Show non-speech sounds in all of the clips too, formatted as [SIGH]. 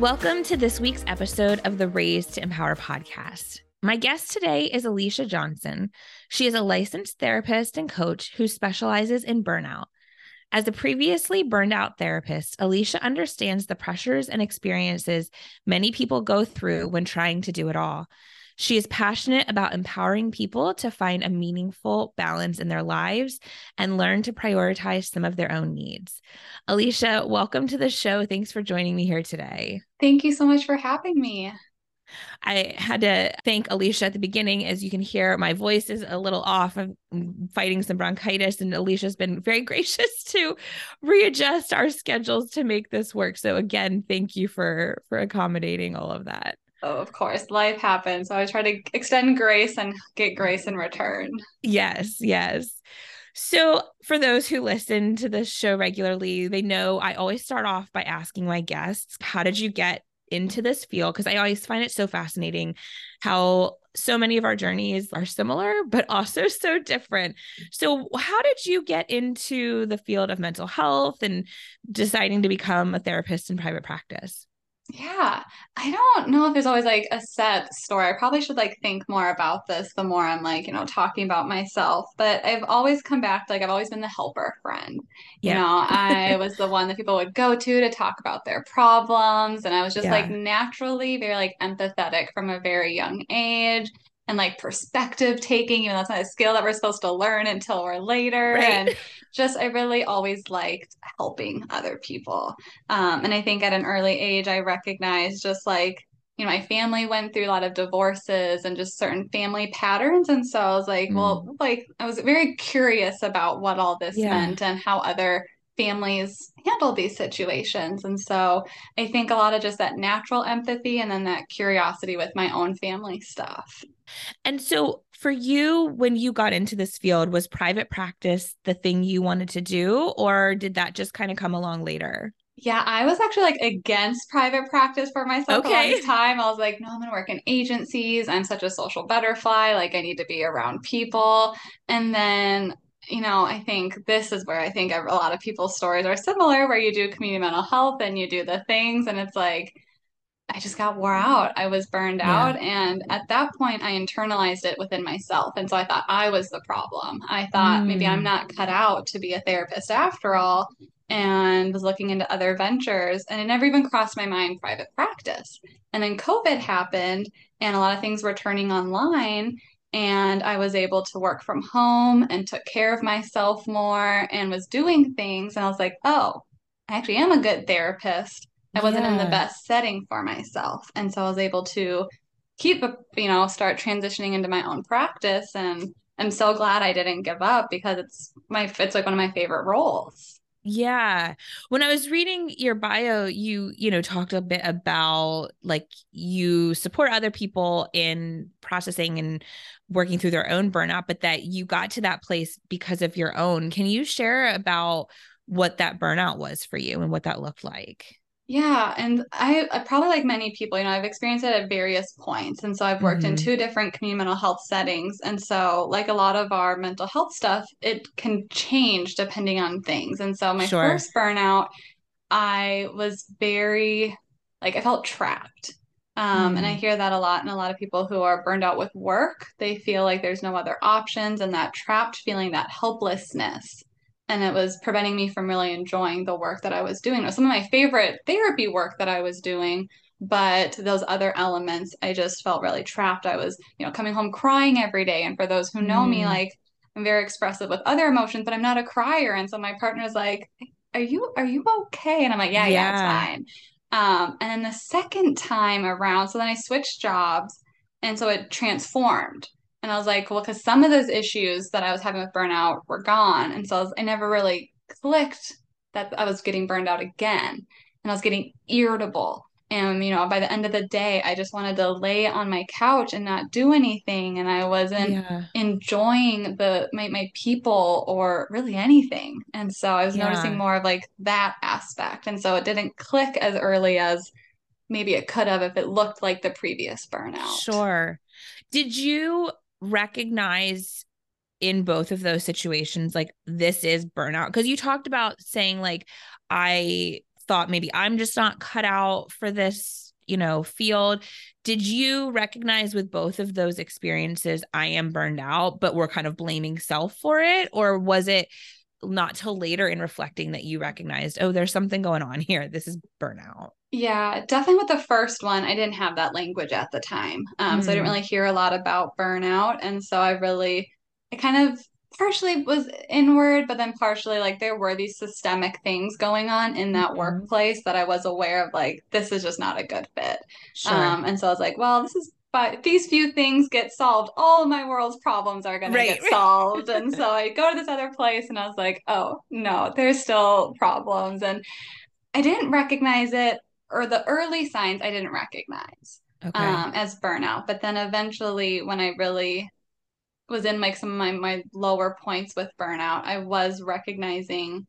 Welcome to this week's episode of the Raised to Empower podcast. My guest today is Alicia Johnson. She is a licensed therapist and coach who specializes in burnout. As a previously burned out therapist, Alicia understands the pressures and experiences many people go through when trying to do it all. She is passionate about empowering people to find a meaningful balance in their lives and learn to prioritize some of their own needs. Alicia, welcome to the show. Thanks for joining me here today. Thank you so much for having me. I had to thank Alicia at the beginning. As you can hear, my voice is a little off. I'm fighting some bronchitis, and Alicia's been very [LAUGHS] gracious to readjust our schedules to make this work. So again, thank you for for accommodating all of that. Oh, of course. Life happens. So I try to extend grace and get grace in return. Yes, yes. So, for those who listen to this show regularly, they know I always start off by asking my guests, How did you get into this field? Because I always find it so fascinating how so many of our journeys are similar, but also [LAUGHS] so different. So, how did you get into the field of mental health and deciding to become a therapist in private practice? Yeah, I don't know if there's always like a set story. I probably should like think more about this the more I'm like, you know, talking about myself. But I've always come back to like I've always been the helper friend. Yeah. You know, I was the one that people would go to to talk about their problems. And I was just yeah. like naturally very like empathetic from a very young age and like perspective taking, even though that's not a skill that we're supposed to learn until we're later. Right. And just, I really always liked helping other people. Um, and I think at an early age, I recognized just like, you know, my family went through a lot of divorces and just certain family patterns. And so I was like, mm. well, like, I was very curious about what all this yeah. meant and how other families handle these situations. And so I think a lot of just that natural empathy and then that curiosity with my own family stuff. And so for you, when you got into this field, was private practice the thing you wanted to do, or did that just kind of come along later? Yeah, I was actually like against private practice for myself okay. a long time. I was like, no, I'm gonna work in agencies. I'm such a social butterfly. Like I need to be around people. And then you know, I think this is where I think a lot of people's stories are similar, where you do community mental health and you do the things, and it's like, I just got wore out. I was burned yeah. out. And at that point, I internalized it within myself. And so I thought I was the problem. I thought mm. maybe I'm mm. not cut out to be a therapist after all, and was looking into other ventures. And it never even crossed my mind private practice. And then COVID happened, and a lot of things were turning online and I was able to work from home and took care of myself more and was doing things. And I was like, oh, I actually am a good therapist. I wasn't yeah. in the best setting for myself. And so I was able to keep, you know, start transitioning into my own practice. And I'm so glad I didn't give up because it's my, it's like one of my favorite roles. Yeah. When I was reading your bio, you, you know, talked a bit about like you support other people in processing and working through their own burnout, but that you got to that place because of your own. Can you share about what that burnout was for you and what that looked like? Yeah, and I, I, probably like many people, you know, I've experienced it at various points. And so I've worked mm-hmm. in two different community mental health settings. And so, like a lot of our mental health stuff, it can change depending on things. And so, my sure. first burnout, I was very, like, I felt trapped. Um, mm. And I mm. hear that a lot. And a lot of people who are burned out with work, they feel like there's no other options and that trapped feeling, that helplessness and it was preventing me from really enjoying the work that I was doing. It was some of my favorite therapy work that I was doing, but those other elements, I just felt really trapped. I was, you know, coming home crying every day. And for those who know mm. me, like I'm very expressive with other emotions, but I'm not a crier. And so my partner's like, "Are you are you okay?" And I'm like, "Yeah, yeah, yeah it's fine." Um, and then the second time around, so then I switched jobs And so it transformed. And I was like, well, because some of those issues that I was having with burnout were gone. And so I, was, I never really clicked that I was getting burned out again. And I was getting irritable and you know by the end of the day i just wanted to lay on my couch and not do anything. And i wasn't yeah. enjoying the my, my people or really anything. And so i was yeah. noticing more of like that aspect. And so it didn't click as early as maybe it could have if it looked like the previous burnout. Sure. Did you recognize in both of those situations like this is burnout? Because you talked about saying like i thought maybe I'm just not cut out for this, you know, field. Did you recognize with both of those experiences, I am burned out, but we're kind of blaming self for it? Or was it not till later in reflecting that you recognized, oh, there's something going on here? This is burnout. Yeah, definitely with the first one, I didn't have that language at the time. Um, mm. So I didn't hmm. really hear a lot about burnout. And so I really, I kind of partially was inward, but then partially like there were these systemic things going on in that mm-hmm. workplace that I was aware of. Like this is just not a good fit. Sure. Um, and so I was like, well, this is. But these few things get solved, all of my world's problems are going right. to get solved. and [LAUGHS] so I go to this other place, and I was like, oh no, there's still problems, and I didn't recognize it, or the early signs I didn't recognize okay. um, as burnout. But then eventually, when I really was in like some of my, my lower points with burnout, I was recognizing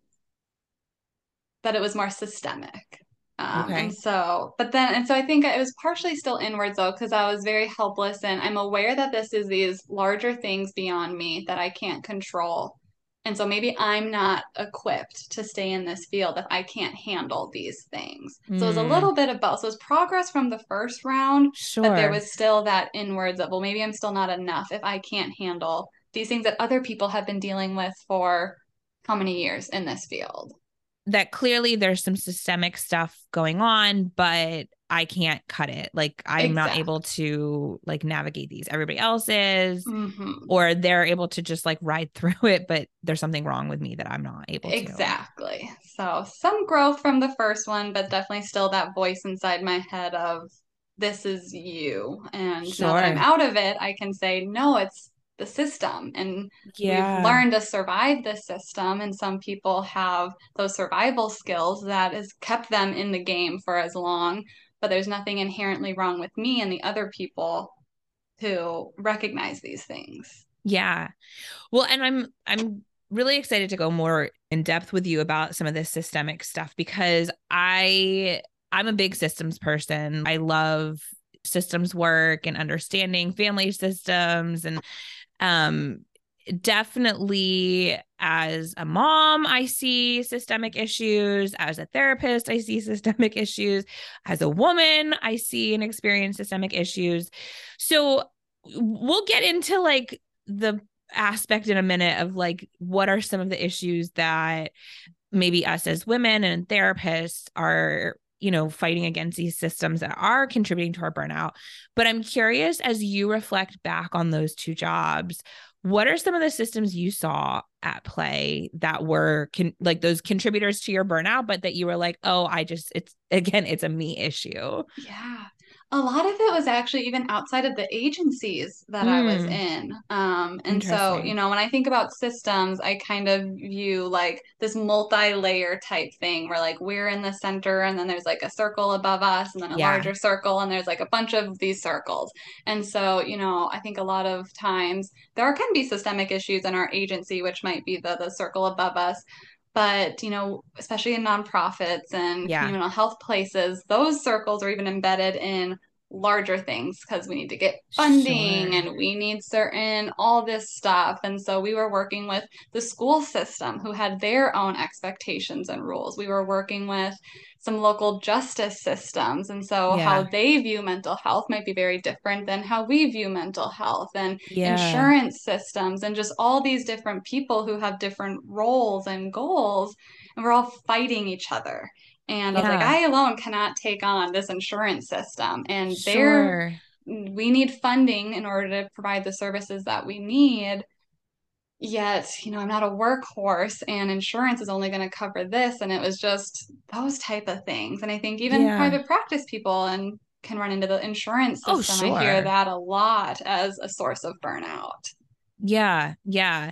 that it was more systemic. Um, okay. And so, but then, and so I think it was partially still inwards though, because I was very helpless and I'm aware that this is these larger things beyond me that I can't control. And so maybe I'm not equipped to stay in this field if I can't handle these things. Mm. So it was a hmm. little bit of both. So it was progress from the first round, sure. but there was still that inwards of, well, maybe I'm still not enough if I can't handle these things that other people have been dealing with for how many years in this field. That clearly there's some systemic stuff going on, but I can't cut it. Like I'm exactly. not able to like navigate these. Everybody else is, mm-hmm. or they're able to just like ride [LAUGHS] through it, but there's something wrong with me that I'm not able exactly. to. Exactly. So some growth from the first one, but definitely still that voice inside my head of this is you. And sure. now that I'm out of it, I can say, no, it's the system and yeah. we've learned to survive the system and some people have those survival skills that has kept them in the game for as long but there's nothing inherently wrong with me and the other people who recognize these things. Yeah. Well, and I'm I'm really excited to go more in depth with you about some of this systemic stuff because I I'm a big systems person. I love systems work and understanding family systems and um definitely as a mom, I see systemic issues. As a therapist, I see [LAUGHS] systemic issues. As a woman, I see and experience systemic issues. So we'll get into like the aspect in a minute of like what are some of the issues that maybe us as women and therapists are you know fighting against these systems that are contributing to our burnout. But i'm curious as you reflect back on those two jobs what are some of the systems you saw at play that were con- like those contributors to your burnout but that you were like oh i just it's again it's a me issue. Yeah a lot of it was actually even outside of the agencies that mm. I was hmm. in. Um, and so, you know, when I think about systems, I kind of view like this multi layer type thing where like we're in the center and then there's like a circle above us and then a yeah. larger circle and there's like a bunch of these circles. And so, you know, I think a lot of times there can be systemic issues in our agency, which might be the, the circle above us but you know especially in nonprofits and yeah. communal health places those circles are even embedded in larger things because we need to get funding sure. and we need certain all this stuff and so we were working with the school system who had their own expectations and rules we were working with some local justice systems and so yeah. how they view mental health might be very different than how we view mental health and yeah. insurance systems and just all these different people who have different roles and goals and we're all fighting each other and yeah. I was like, I alone cannot take on this insurance system. And sure. there we need funding in order to provide the services that we need. Yet, you know, I'm not a workhorse and insurance is only going to cover this. And it was just those type of things. And I think even yeah. private practice people and can run into the insurance Oh, system. I hear that a lot as a source of burnout. Yeah, yeah.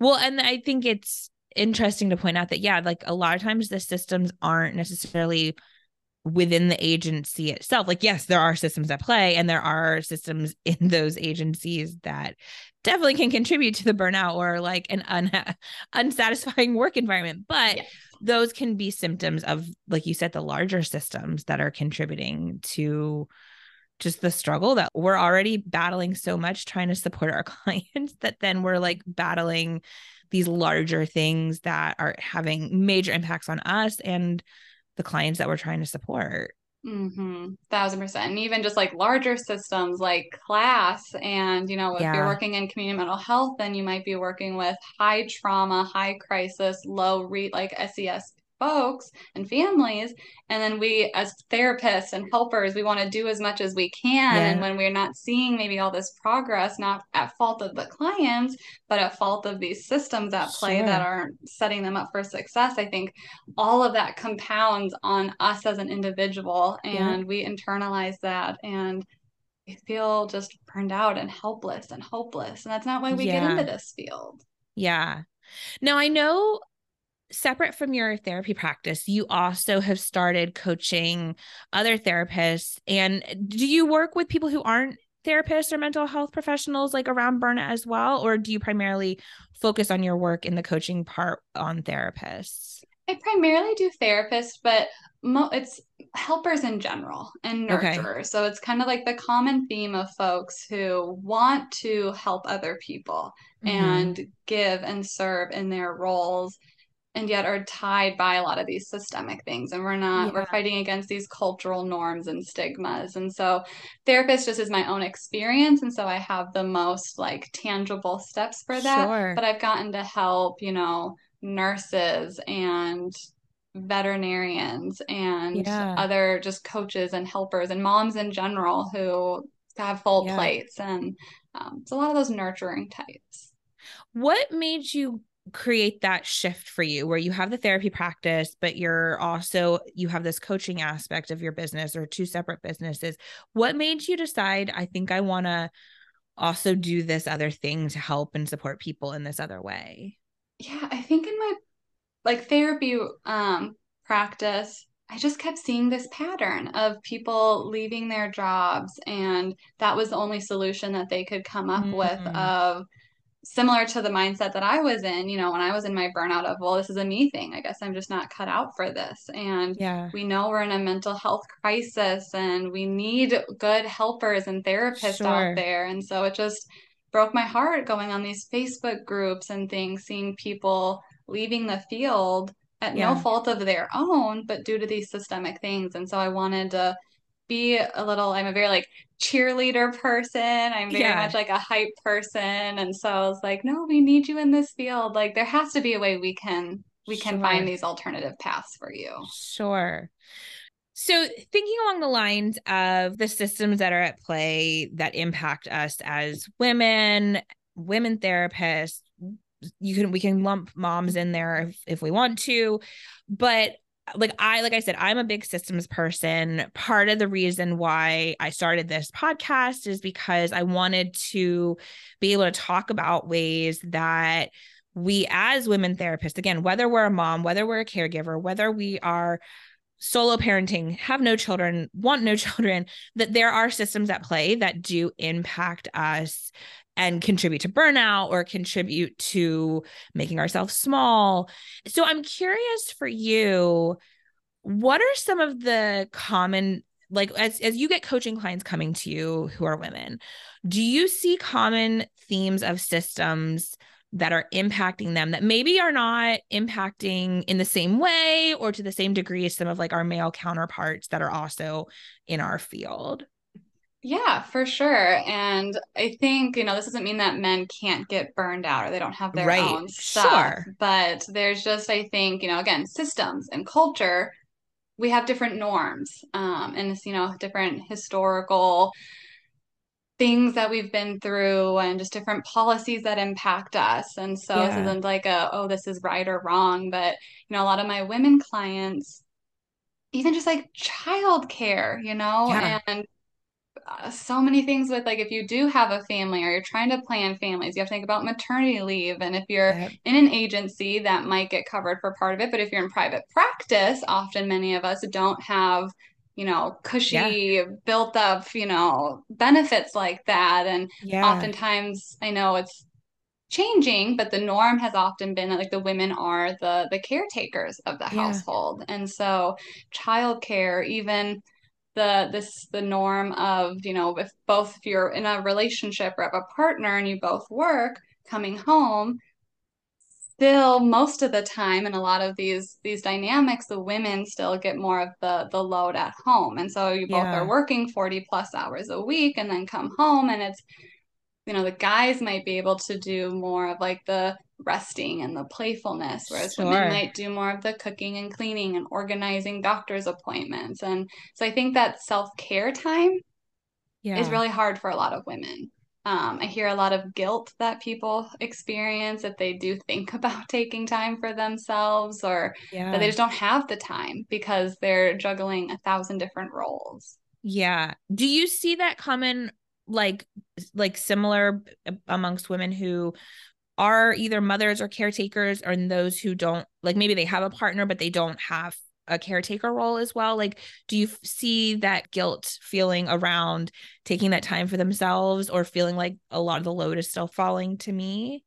Well, and I think it's interesting to point out that yeah, like a lot of times the systems aren't necessarily within the agency itself. Like, yes, there are systems at play, and there are systems [LAUGHS] in those agencies that definitely can contribute to the burnout or like an un- [LAUGHS] unsatisfying work environment. But yes. those can be symptoms of, like you said, the larger systems that are contributing to just the struggle that we're already battling so much trying to support our [LAUGHS] clients that then we're like battling these larger things that are having major impacts on us and the clients that we're trying to support. Mm-hmm. Thousand percent. And even just like larger systems like class. And, you know, if yeah. you're working in community mental health, then you might be working with high trauma, high crisis, low read like SES folks and families and then we as therapists and helpers we want to do as much as we can yeah. and when we're not seeing maybe all this progress not at fault of the clients but at fault of these systems at play sure. that aren't setting them up for success i think all of that compounds on us as an individual and yeah. we internalize that and we feel just burned out and helpless and hopeless and that's not why we yeah. get into this field yeah now I know separate from your therapy practice, you also have started coaching other therapists. And do you work with people who aren't therapists or mental health professionals like around burnout as well? Or do you primarily focus on your work in the coaching part on therapists? I primarily do therapists, but mo- it's helpers in general and nurturers. Okay. So it's kind of like the common theme of folks who want to help other people mm-hmm. and give and serve in their roles and yet are tied by a lot of these systemic things and we're not yeah. we're fighting against these cultural norms and stigmas and so therapist just is my own experience and so i have the most like tangible steps for that sure. but i've gotten to help you know nurses and veterinarians and yeah. other just coaches and helpers and moms in general who have full yeah. plates and um, it's a lot of those nurturing types what made you create that shift for you where you have the therapy practice but you're also you have this coaching aspect of your business or two separate businesses what made you decide i think i want to also do this other thing to help and support people in this other way yeah i think in my like therapy um practice I just kept seeing this pattern of people leaving their jobs, and that was the only solution that they could come up mm-hmm. with of similar to the mindset that I was in, you know, when I was in my burnout of, well, this is a me thing. I guess I'm just not cut out for this. And yeah. we know we're in a mental health crisis and we need good helpers and therapists sure. out there. And so it just broke my heart going on these Facebook groups and things, seeing people leaving the field at yeah. no fault of their own, but due to these systemic things. And so I wanted to be a little i'm a very like cheerleader person. I'm very yeah. much like a hype person. And so i was like no we need you in this field. Like there has to be a way we can we can find these alternative paths for you. Sure. So thinking along the lines of the systems that are at play that impact us as women women therapists you can we can lump moms in there if, if we want to but like I like I said I'm a big systems person. Part of the reason why I started this podcast is because I wanted to be able to talk about ways that we as women therapists again whether we're a mom, whether we're a caregiver, whether we are solo parenting, have no children, want no [LAUGHS] children, that there are systems at play that do impact us and contribute to burnout or contribute to making ourselves small. So I'm curious for you, what are some of the common like as as you get coaching clients coming to you who are women, do you see common themes of systems that are impacting them that maybe are not impacting in the same way or to the same degree as some of like our male counterparts that are also in our field? Yeah, for sure. And I think, you know, this doesn't mean that men can't get burned out or they don't have their right. own stuff. Sure. But there's just, I think, you know, again, systems and culture, we have different norms um, and, you know, different historical things that we've been through and just different policies that impact us. And so yeah. this isn't like a, oh, this is right or wrong. But, you know, a lot of my women clients, even just like childcare, you know, yeah. and Uh, so many things with like if you do have a family or you're trying to plan families, you have to think about maternity leave. And if you're yep. in an agency, that might get covered for part of it. But if you're in private practice, often many of us don't have you know, cushy, yeah. built up, you know, benefits like that. And yeah. oftentimes I know it's changing, but the norm has often been that like the women are the the caretakers of the yeah. household. And so childcare, even the this the norm of you know if both if you're in a relationship or have a partner and you both work coming home still most of the time in a lot of these these dynamics the women still get more of the the load at home and so you both yeah. are working 40 plus hours a week and then come home and it's you know the guys might be able to do more of like the resting and the playfulness whereas sure. women might do more of the cooking and cleaning and organizing doctor's appointments and so i think that self-care time yeah. is really hard for a lot of women um, i hear a lot of guilt that people experience if they do think [LAUGHS] about taking time for themselves or yeah. that they just don't have the time because they're juggling a thousand different roles yeah do you see that common like like similar amongst women who are either mothers or caretakers or those who don't like maybe they have a partner but they don't have a caretaker role as well. Like do you see that guilt feeling around taking that time for themselves or feeling like a lot of the load is still falling to me?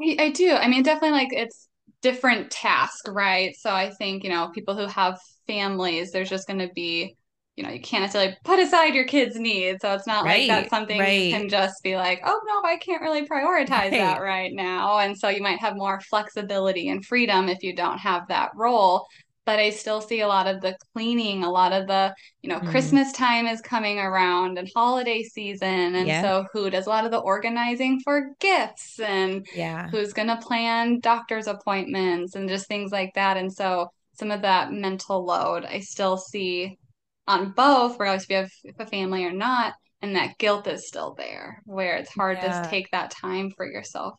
I, I do. I mean definitely like it's different task right? So i think you know people who have families there's just going to be you know, you can't necessarily put aside your kids' needs. So it's not right, like that's something right. you can just be like, oh no, I can't really prioritize right. that right now. And so you might have more flexibility and freedom if you don't have that role. But I still see a lot of the cleaning, a lot of the, you know, mm. Christmas time is coming around and holiday season. And yeah. so who does a lot of the organizing for gifts and yeah. who's going to plan doctor's appointments and just things like that. And so some of that mental load I still see on both, regardless if you have a family or not, and that guilt is still there, where it's hard yeah. to take that time for yourself.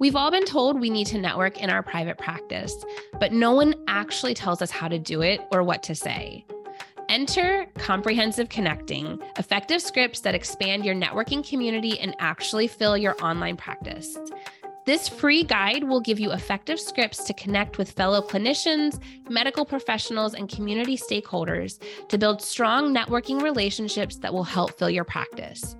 We've all been told we need to network in our private practice, but no one actually tells us how to do it or what to say. Enter Comprehensive Connecting, effective scripts that expand your networking community and actually fill your online practice. This free guide will give you effective scripts to connect with fellow clinicians, medical professionals, and community stakeholders to build strong networking relationships that will help fill your practice.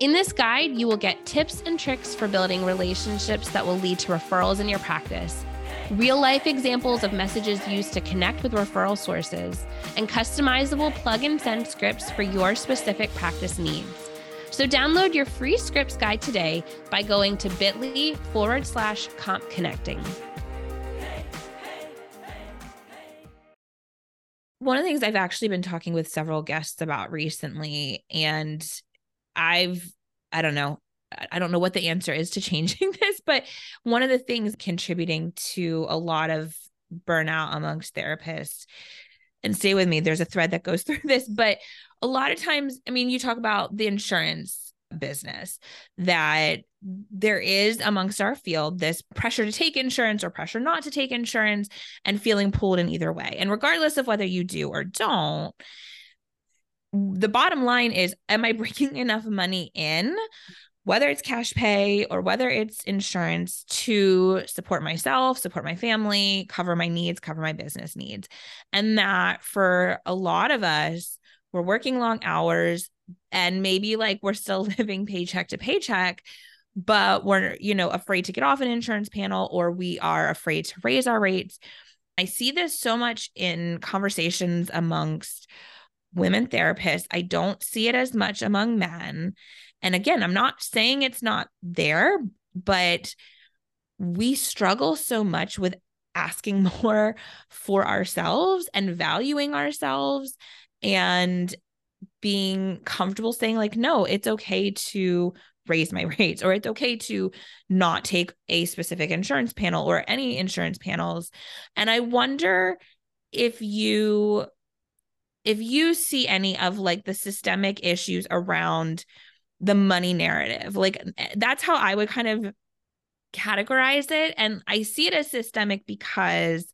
In this guide, you will get tips and tricks for building relationships that will lead to referrals in your practice, real life examples of messages used to connect with referral sources, and customizable plug and send scripts for your specific practice needs. So download your free scripts guide today by going to bit.ly forward slash comp connecting. One of the things I've actually been talking with several guests about recently, and I've, I don't know, I don't know what the answer is to [LAUGHS] changing this, but one of the things contributing to a lot of burnout amongst therapists, and stay with me, there's a thread that goes [LAUGHS] through this, but a lot of times, I mean, you talk about the insurance business that there is amongst our field this pressure to take insurance or pressure not to take insurance and feeling pulled in either way. And regardless of whether you do or don't, the bottom line is am I [LAUGHS] bringing enough money in? Whether it's cash pay or whether it's insurance to support myself, support my family, cover my needs, cover my business needs. And that for a lot of us, we're working long hours and maybe like we're still [LAUGHS] living paycheck to paycheck but we're you know afraid to get off an insurance panel or we are afraid to raise our rates. I see this so much in conversations amongst women therapists. I don't see it as much among men. And again i'm not saying it's not there but we struggle so much with asking [LAUGHS] more for ourselves and valuing ourselves and being comfortable saying like no it's okay to raise my [LAUGHS] rates or it's okay to not take a specific insurance panel or any insurance panels. And i wonder if you if you see any of like the systemic issues around the money narrative. Like eh, that's how i would kind of categorize it. And i see it as systemic because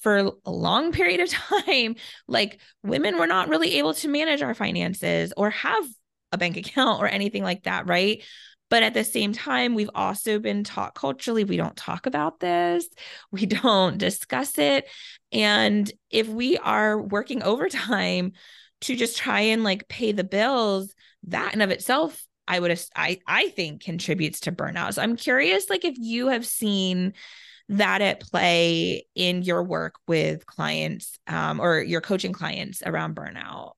for a long [LAUGHS] period of time, like women were not really able to manage our finances or have a bank account or anything like that, right? But at the same time, we've also been taught culturally we don't talk about this, [LAUGHS] we don't discuss it. And if we are working [LAUGHS] overtime to just try and like pay the bills, that in of itself, I would I I think contributes to burnout. So I'm curious, like if you have seen that at play in your work with clients um, or your coaching clients around burnout.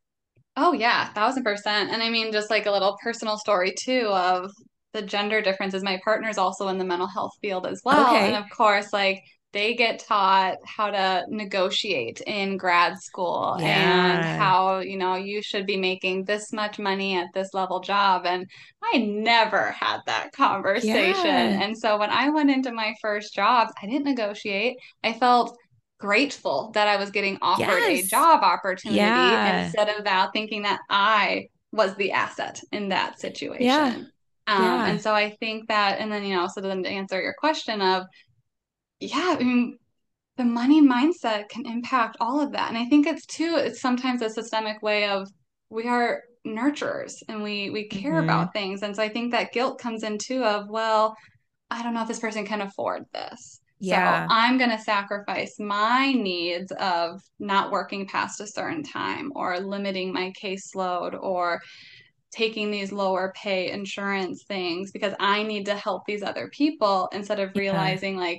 Oh yeah, thousand percent. And I mean, just like a little personal story too of the gender differences. My partner's also in the mental health field as well. Okay. And of course, like they get taught how to negotiate in grad school yeah. and how you know you should be making this much money at this level job and i never had that conversation yeah. and so when i went into my first job i didn't negotiate i felt grateful that i was getting offered yes. a job opportunity yeah. instead of that thinking that i was the asset in that situation. Um, yeah. And so I think that, and then, you know, so then to answer your question of, yeah, I mean, the money mindset can impact all of that. And I think it's too, it's sometimes a systemic way of we are nurturers and we we care mm-hmm. about things. And so I think that guilt comes in too of, well, I don't know if this person can afford this. Yeah. So I'm going to sacrifice my needs of not working past a certain time or limiting my caseload or taking these lower pay insurance things because I need to help these other people instead of realizing yeah. like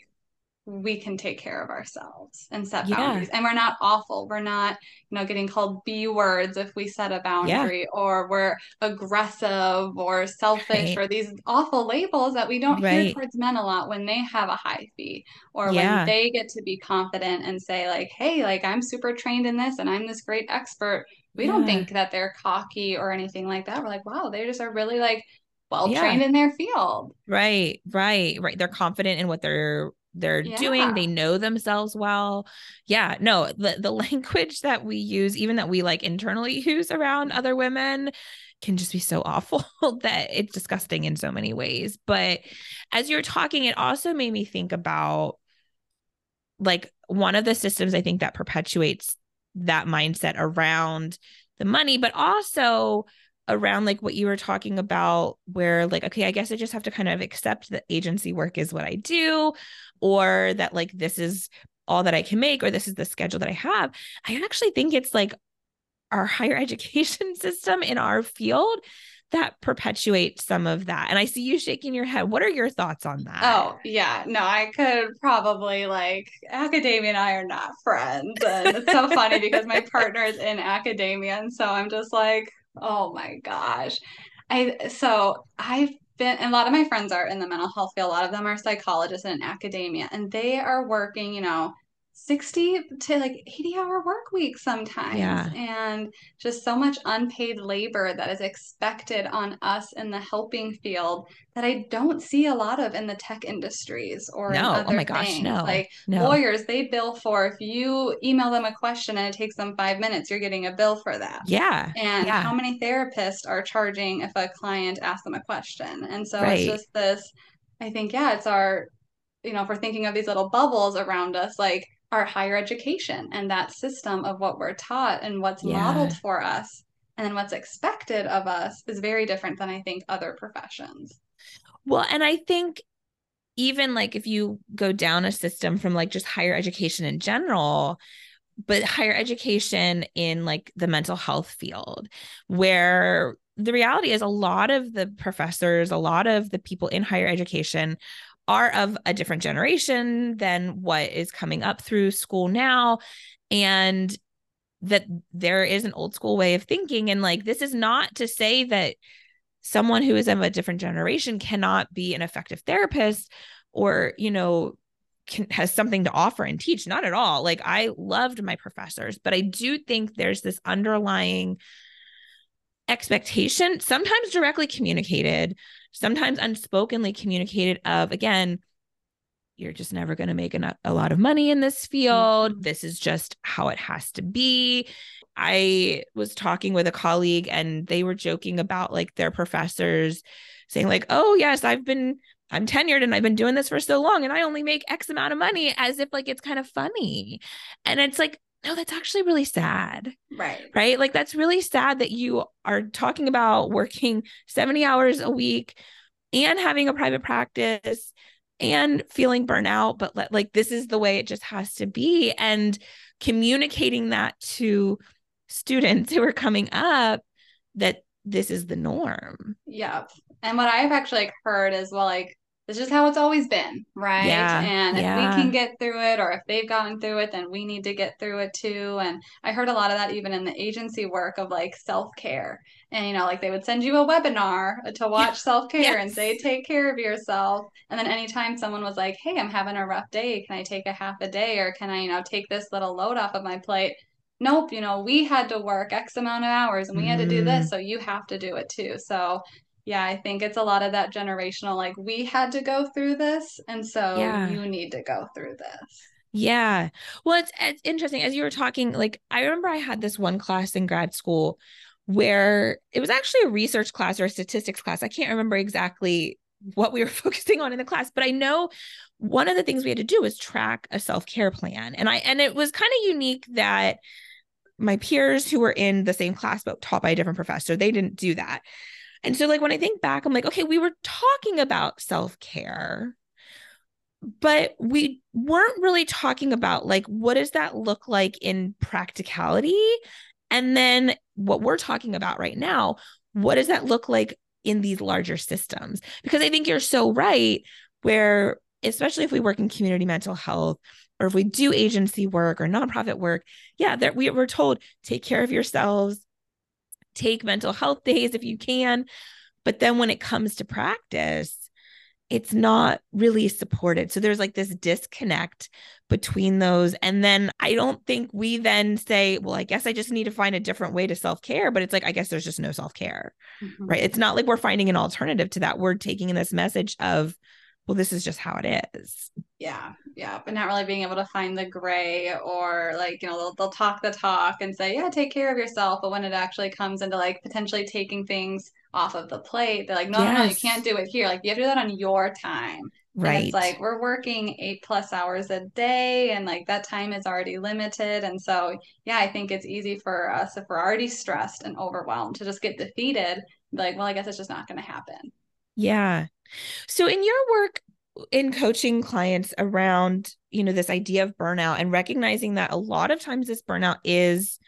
we can take care of ourselves and set yeah. boundaries. And we're not awful. We're not, you know, getting called B words if we set a boundary yeah. or we're aggressive or selfish right. or these awful labels that we don't right. hear towards men a lot when they have a high fee or yeah. when they get to be confident and say like, "Hey, like I'm super trained in this and I'm this great expert." we don't think that they're cocky or anything like that. We're like, wow, they just are really like well trained in their field. Right, right, right. They're confident in what they're they're yeah. doing. They know themselves well. Yeah, no, the the [LAUGHS] language that we use, even that we like internally use around other women can just be so awful [LAUGHS] that it's disgusting in so many ways. But as you're talking, it also made me think about like one of the systems I think that perpetuates that mindset around the money, but also around like what you were talking about, where like, okay, I guess I just have to kind of accept that agency work is what I do, or that like this is all that I can make, or this is the schedule that I have. I actually think it's like our higher [LAUGHS] education system in our field that perpetuates some of that. And I see you shaking your head. What are your thoughts on that? Oh, yeah. No, I could probably like academia and I are not friends. And it's so funny because my [LAUGHS] partner is in academia. And so I'm just like, oh my gosh. I so I've been and a lot of my friends are in the mental health field. A lot of them are psychologists in academia and they are working, you know, 60 to like 80 hour work weeks sometimes yeah. and just so much unpaid labor that is expected on us in the helping field that I don't see a lot of in the tech industries or no. Oh other oh my gosh, things. No. Like no. lawyers, they bill for if you email them a question and it takes them five minutes, you're getting a bill for that. Yeah. And yeah. how many therapists are charging if a client asks them a question? And so right. it's just this, I think, yeah, it's our, you know, if we're thinking of these little bubbles around us, like our higher education and that system of what we're taught and what's yeah. modeled for us and then what's expected of us is very different than I think other professions. Well, and I think even like if you go down a system from like just higher education in general, but higher education in like the mental health field, where the reality is a lot of the professors, a lot of the people in higher education are of a different generation than what is coming up through school now and that there is an old school way of thinking. And like this is not to say that someone who is of a different generation cannot be an effective therapist or you know can, has something to offer and teach. Not at all. Like i loved my professors but i do think there's this underlying expectation sometimes directly communicated sometimes unspokenly communicated of again you're just never going to make a, a lot of money in this field mm-hmm. this is just how it has to be i was talking with a colleague and they were joking about like their professors saying like oh yes i've been I'm tenured and I've been doing this for so long and I only make X amount of money as if like it's kind of funny. And it's like, no, that's actually really sad. Right. Right. Like that's really sad that you are talking about working 70 hours a week and having a private practice and feeling burnout, but let, like this is the way it just has to be. And communicating that to students [LAUGHS] who are coming up that this is the norm. Yeah. And what I've actually heard is well, like it's just how it's always been, right? Yeah, and if yeah. we can get through it or if they've gotten through it, then we need to get through it too. And I heard a lot of that even in the agency work of like self care. And, you know, like they would send you a webinar to watch self care yes. and say, take care of yourself. And then anytime someone was like, hey, I'm having a rough day, can I take a half a day or can I, you know, take this little load off of my plate? Nope, you know, we had to work X amount of hours and we mm. had to do this. Mm. So you have to do it too. So yeah, I think it's a lot of that generational, like we had to go through this, and so yeah. you need to go through this. Yeah. Well, it's, it's interesting. As you were talking, like, I remember I had this one class in grad school where it was actually a research class or a statistics class. I can't remember exactly what we were [LAUGHS] focusing on in the class, but I know one of the things we had to do was track a self care plan. And I, and it was kind of unique that my peers who were in the same class but taught by a different professor, they didn't do that. And so, like, when I think back, I'm like, okay, we were talking about self care, but we weren't really talking about, like, what does that look like in practicality? And then what we're talking about right now, what does that look like in these larger systems? Because I think you're so right, where, especially if we work in community mental health, or if we do agency work or nonprofit work, yeah, that we, we're told take care of yourselves, take mental health days if you can. But then when it comes to practice, it's not really supported. So there's like this disconnect between those. And then I don't think we then say, well, I guess I just need to find a different way to self care. But it's like, I guess there's just no self care, mm-hmm. right? It's not like we're finding an alternative to that. We're taking in this message of, well, this is just how it is. Yeah, yeah, but not really being able to find the gray or like you know they'll they'll talk the talk and say yeah take care of yourself, but when it actually comes into like potentially taking things off of the plate, they're like no yes. no no you can't do it here. Like you have to do that on your time. Right. And it's like we're working eight plus hours a day and like that time is already limited. And so, yeah, I think it's easy for us if we're already stressed and overwhelmed to just get defeated. Like, well, I guess it's just not going to happen. Yeah. So in your work in coaching clients around, you know, this idea of burnout and recognizing that a lot of times this burnout is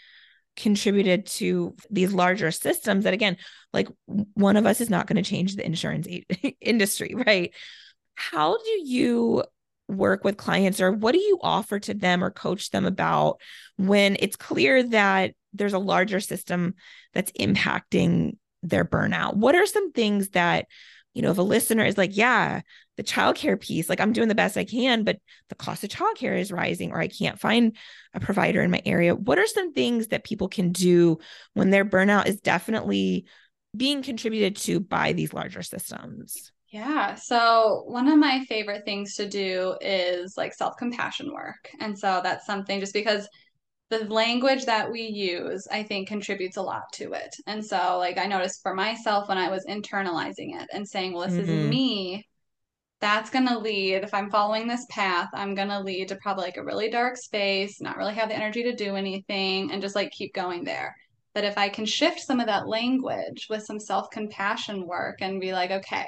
contributed to these larger systems that again, like one of us is not going to change the insurance [LAUGHS] industry, right? How do you work with clients or what do you offer to them or coach them about when it's clear that there's a larger system that's impacting their burnout? What are some things that you know, if a listener is like, yeah, the childcare piece, like I'm doing the best I can, but the cost of childcare is rising, or I can't find a provider in my area. What are some things that people can do when their burnout is definitely being contributed to by these larger systems? Yeah. So, one of my favorite things to do is like self compassion work. And so, that's something just because the language that we use, I think, contributes a lot to it. And so, like, I noticed for myself when I was internalizing it and saying, well, this mm-hmm. is me, that's going to lead, if I'm following this path, I'm going to lead to probably like a really dark space, not really have the energy to do anything, and just like keep going there. But if I can shift some of that language with some self compassion work and be like, okay,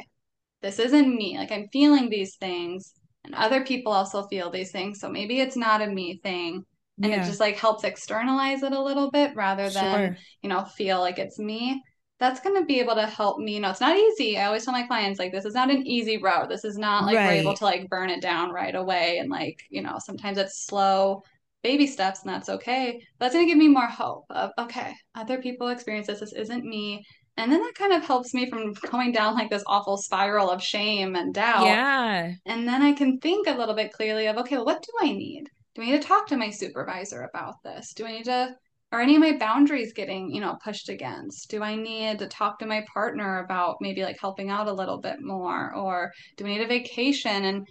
this isn't me, like, I'm feeling these things, and other people also feel these things. So maybe it's not a me thing and yeah. it just like helps externalize it a little bit rather than sure. you know feel like it's me. That's going to be able to help me you know it's not easy. I always tell my clients like this is not an easy road this is not like right. we're able to like burn it down right away and like you know sometimes it's slow baby steps and that's okay that's going to give me more hope of okay other people experience this. This isn't me. And then that kind of helps me from going down like this awful spiral of shame and doubt. Yeah. And then i can think a little bit clearly of okay well, what do i need do I need to talk to my supervisor about this? Do I need to are any of my boundaries getting, you know, pushed against? Do I need to talk to my partner about maybe like helping out a little bit more or do I need a vacation and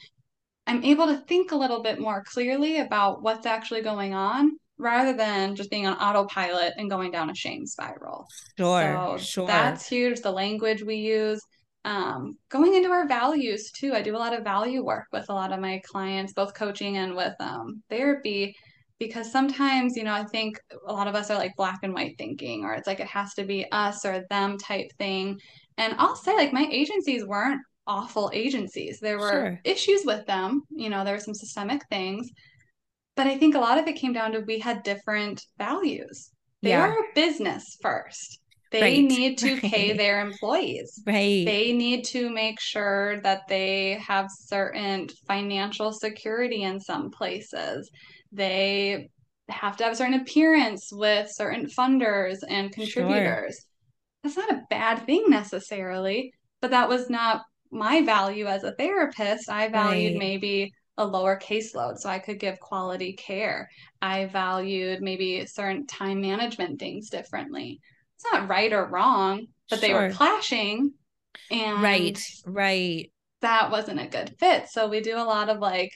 I'm able to think a little bit more clearly about what's actually going on rather than just being on autopilot and going down a shame spiral. Sure. So sure. That's huge. The language we use. Um, going into our values too. I do a lot of value work with a lot of my clients, both coaching and with um, therapy, because sometimes, you know, I think a lot of us are like black and white thinking, or it's like it has to be us or them type thing. And I'll say, like, my agencies weren't awful agencies. There were sure. issues with them, you know, there were some systemic things. But I think a lot of it came down to we had different values. They yeah. are a business first. They right. need to [LAUGHS] right. pay their employees. Right. They need to make sure that they have certain financial security in some places. They have to have a certain appearance with certain funders and contributors. Sure. That's not a bad thing necessarily, but that was not my value as a therapist. I valued right. maybe a lower caseload so I could give quality care. I valued maybe certain time management things differently not right or wrong, but sure. they were clashing. And right, right. That wasn't a good fit. So we do a lot of like,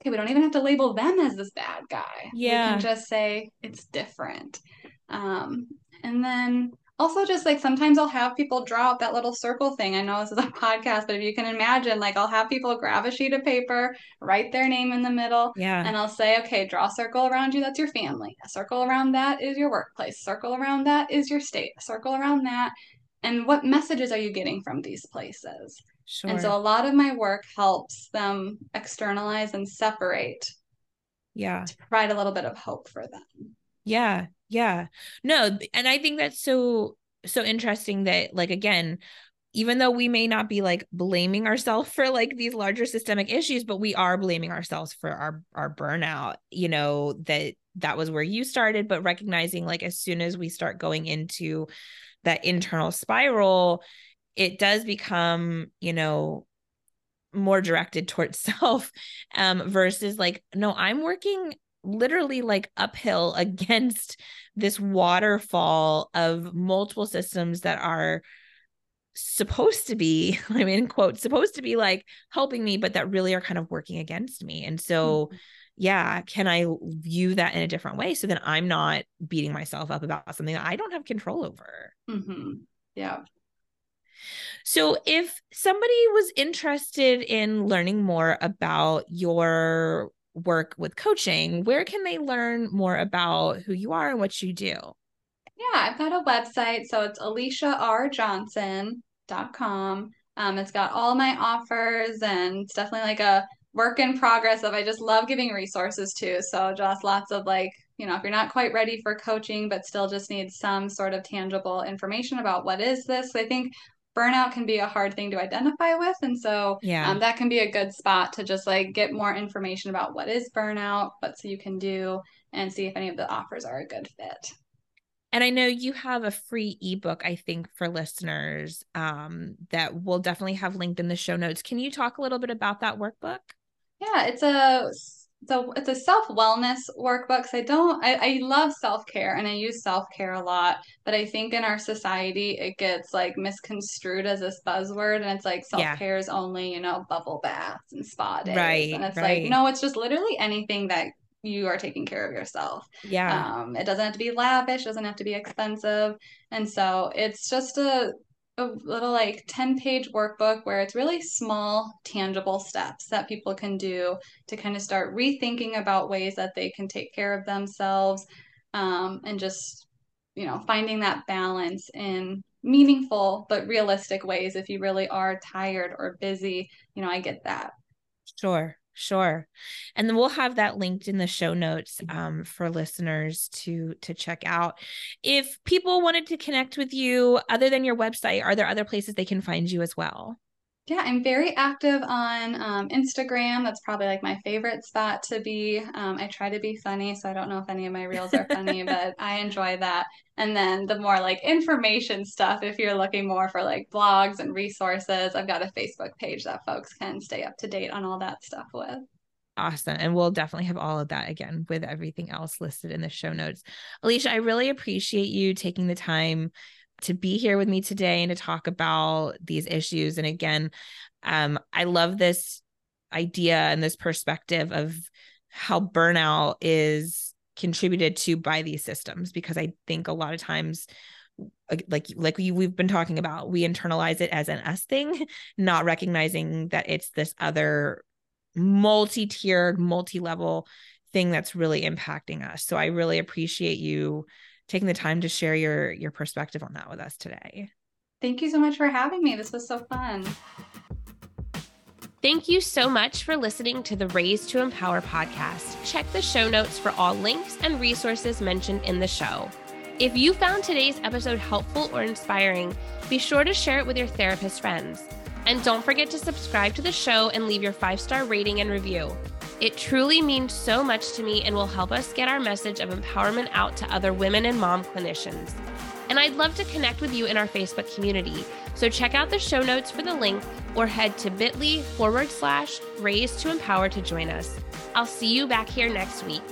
okay, we don't even have to label them as this bad guy. Yeah. We can just say it's different. Um, and then also just like sometimes I'll have people draw up that little circle thing. I know this is a [LAUGHS] podcast, but if you can imagine, like I'll have people grab a sheet of paper, write their name in the middle, yeah, and I'll say, okay, draw a circle around you. That's your family. A circle around that is your workplace. Circle around that is your state. A circle around that, and what messages are you getting from these places? Sure. And so a lot of my work helps them externalize and separate. Yeah. To provide a little bit of hope for them. Yeah. Yeah. No, and I think that's so so interesting that like again, even though we may not be like blaming ourselves for like these larger systemic issues, but we are blaming ourselves for our our burnout, you know, that that was where you started, but recognizing like as soon as we start going into that internal spiral, it does become, you know, more directed towards [LAUGHS] self um versus like no i'm working literally like uphill [LAUGHS] against this waterfall of multiple systems that are supposed to be [LAUGHS] i mean quote supposed to be like helping me but that really are kind of working against me and so mm-hmm. yeah can i view that in a different way so that i'm not beating myself up about something that i don't have control over mm-hmm. yeah so, if somebody was interested in learning more about your work with coaching, where can they learn more about who you are and what you do? Yeah, I've got a website. So it's aliciarjohnson.com. Um, it's got all my offers and it's definitely like a work in progress of I just love giving resources too. So just lots of like, you know, if you're not quite ready for coaching, but still just need some sort of tangible information about what is this. I think burnout can be a hard thing to identify with and so yeah um, that can be a good spot to just like get more information about what is burnout what so you can do and see if any of the offers are a good fit and I know you have a free ebook, I think, for listeners um, that we'll definitely have linked in the show notes. Can you talk a little bit about that workbook? Yeah, it's a so it's a self wellness workbook. So I don't, I, I love self care and I use self care a lot, but I think in our society it gets like misconstrued as this buzzword, and it's like self care is only you know bubble baths and spa days, right? And it's right. like no, it's just literally anything that you are taking care of yourself. Yeah. Um, it doesn't have to be lavish, doesn't have to be expensive, and so it's just a a little like 10 page workbook where it's really small, tangible steps that people can do to kind of start rethinking about ways that they can take care of themselves um, and just, you know, finding that balance in meaningful but realistic ways if you really are tired or busy. You know, I get that. Sure. Sure. And then we'll have that linked in the show notes um, for listeners to to check out. If people wanted to connect with you other than your website, are there other places they can find you as well? Yeah, I'm very active on um, Instagram. That's probably like my favorite spot to be. Um, I try to be funny, so I don't know if any of my reels are funny, but I enjoy that. And then the more like information stuff, if you're looking more for like blogs and resources, I've got a Facebook page that folks can stay up to date on all that stuff with. Awesome. And we'll definitely have all of that again with everything else listed in the show notes. Alicia, I really appreciate you taking the time to be here with me today and to talk about these issues. And again, um, I love this idea and this perspective of how burnout is contributed to by these systems because I think a lot of times like like we, we've been talking about we internalize it as an us thing [LAUGHS] not recognizing that it's this other multi-tiered multi-level thing that's really impacting us so i really appreciate you taking the time to share your your perspective on that with us today thank you so much for having me this was so fun Thank you so much for listening to the Raise to Empower podcast. Check the show notes for all links and resources mentioned in the show. If you found today's episode helpful or inspiring, be sure to share it with your therapist friends. And don't forget to subscribe to the show and leave your five star rating and review. It truly means so much to me and will help us get our message of empowerment out to other women and mom clinicians. And I'd love to connect with you in our Facebook community. So check out the show notes for the link or head to bit.ly forward slash raise to empower to join us. I'll see you back here next week.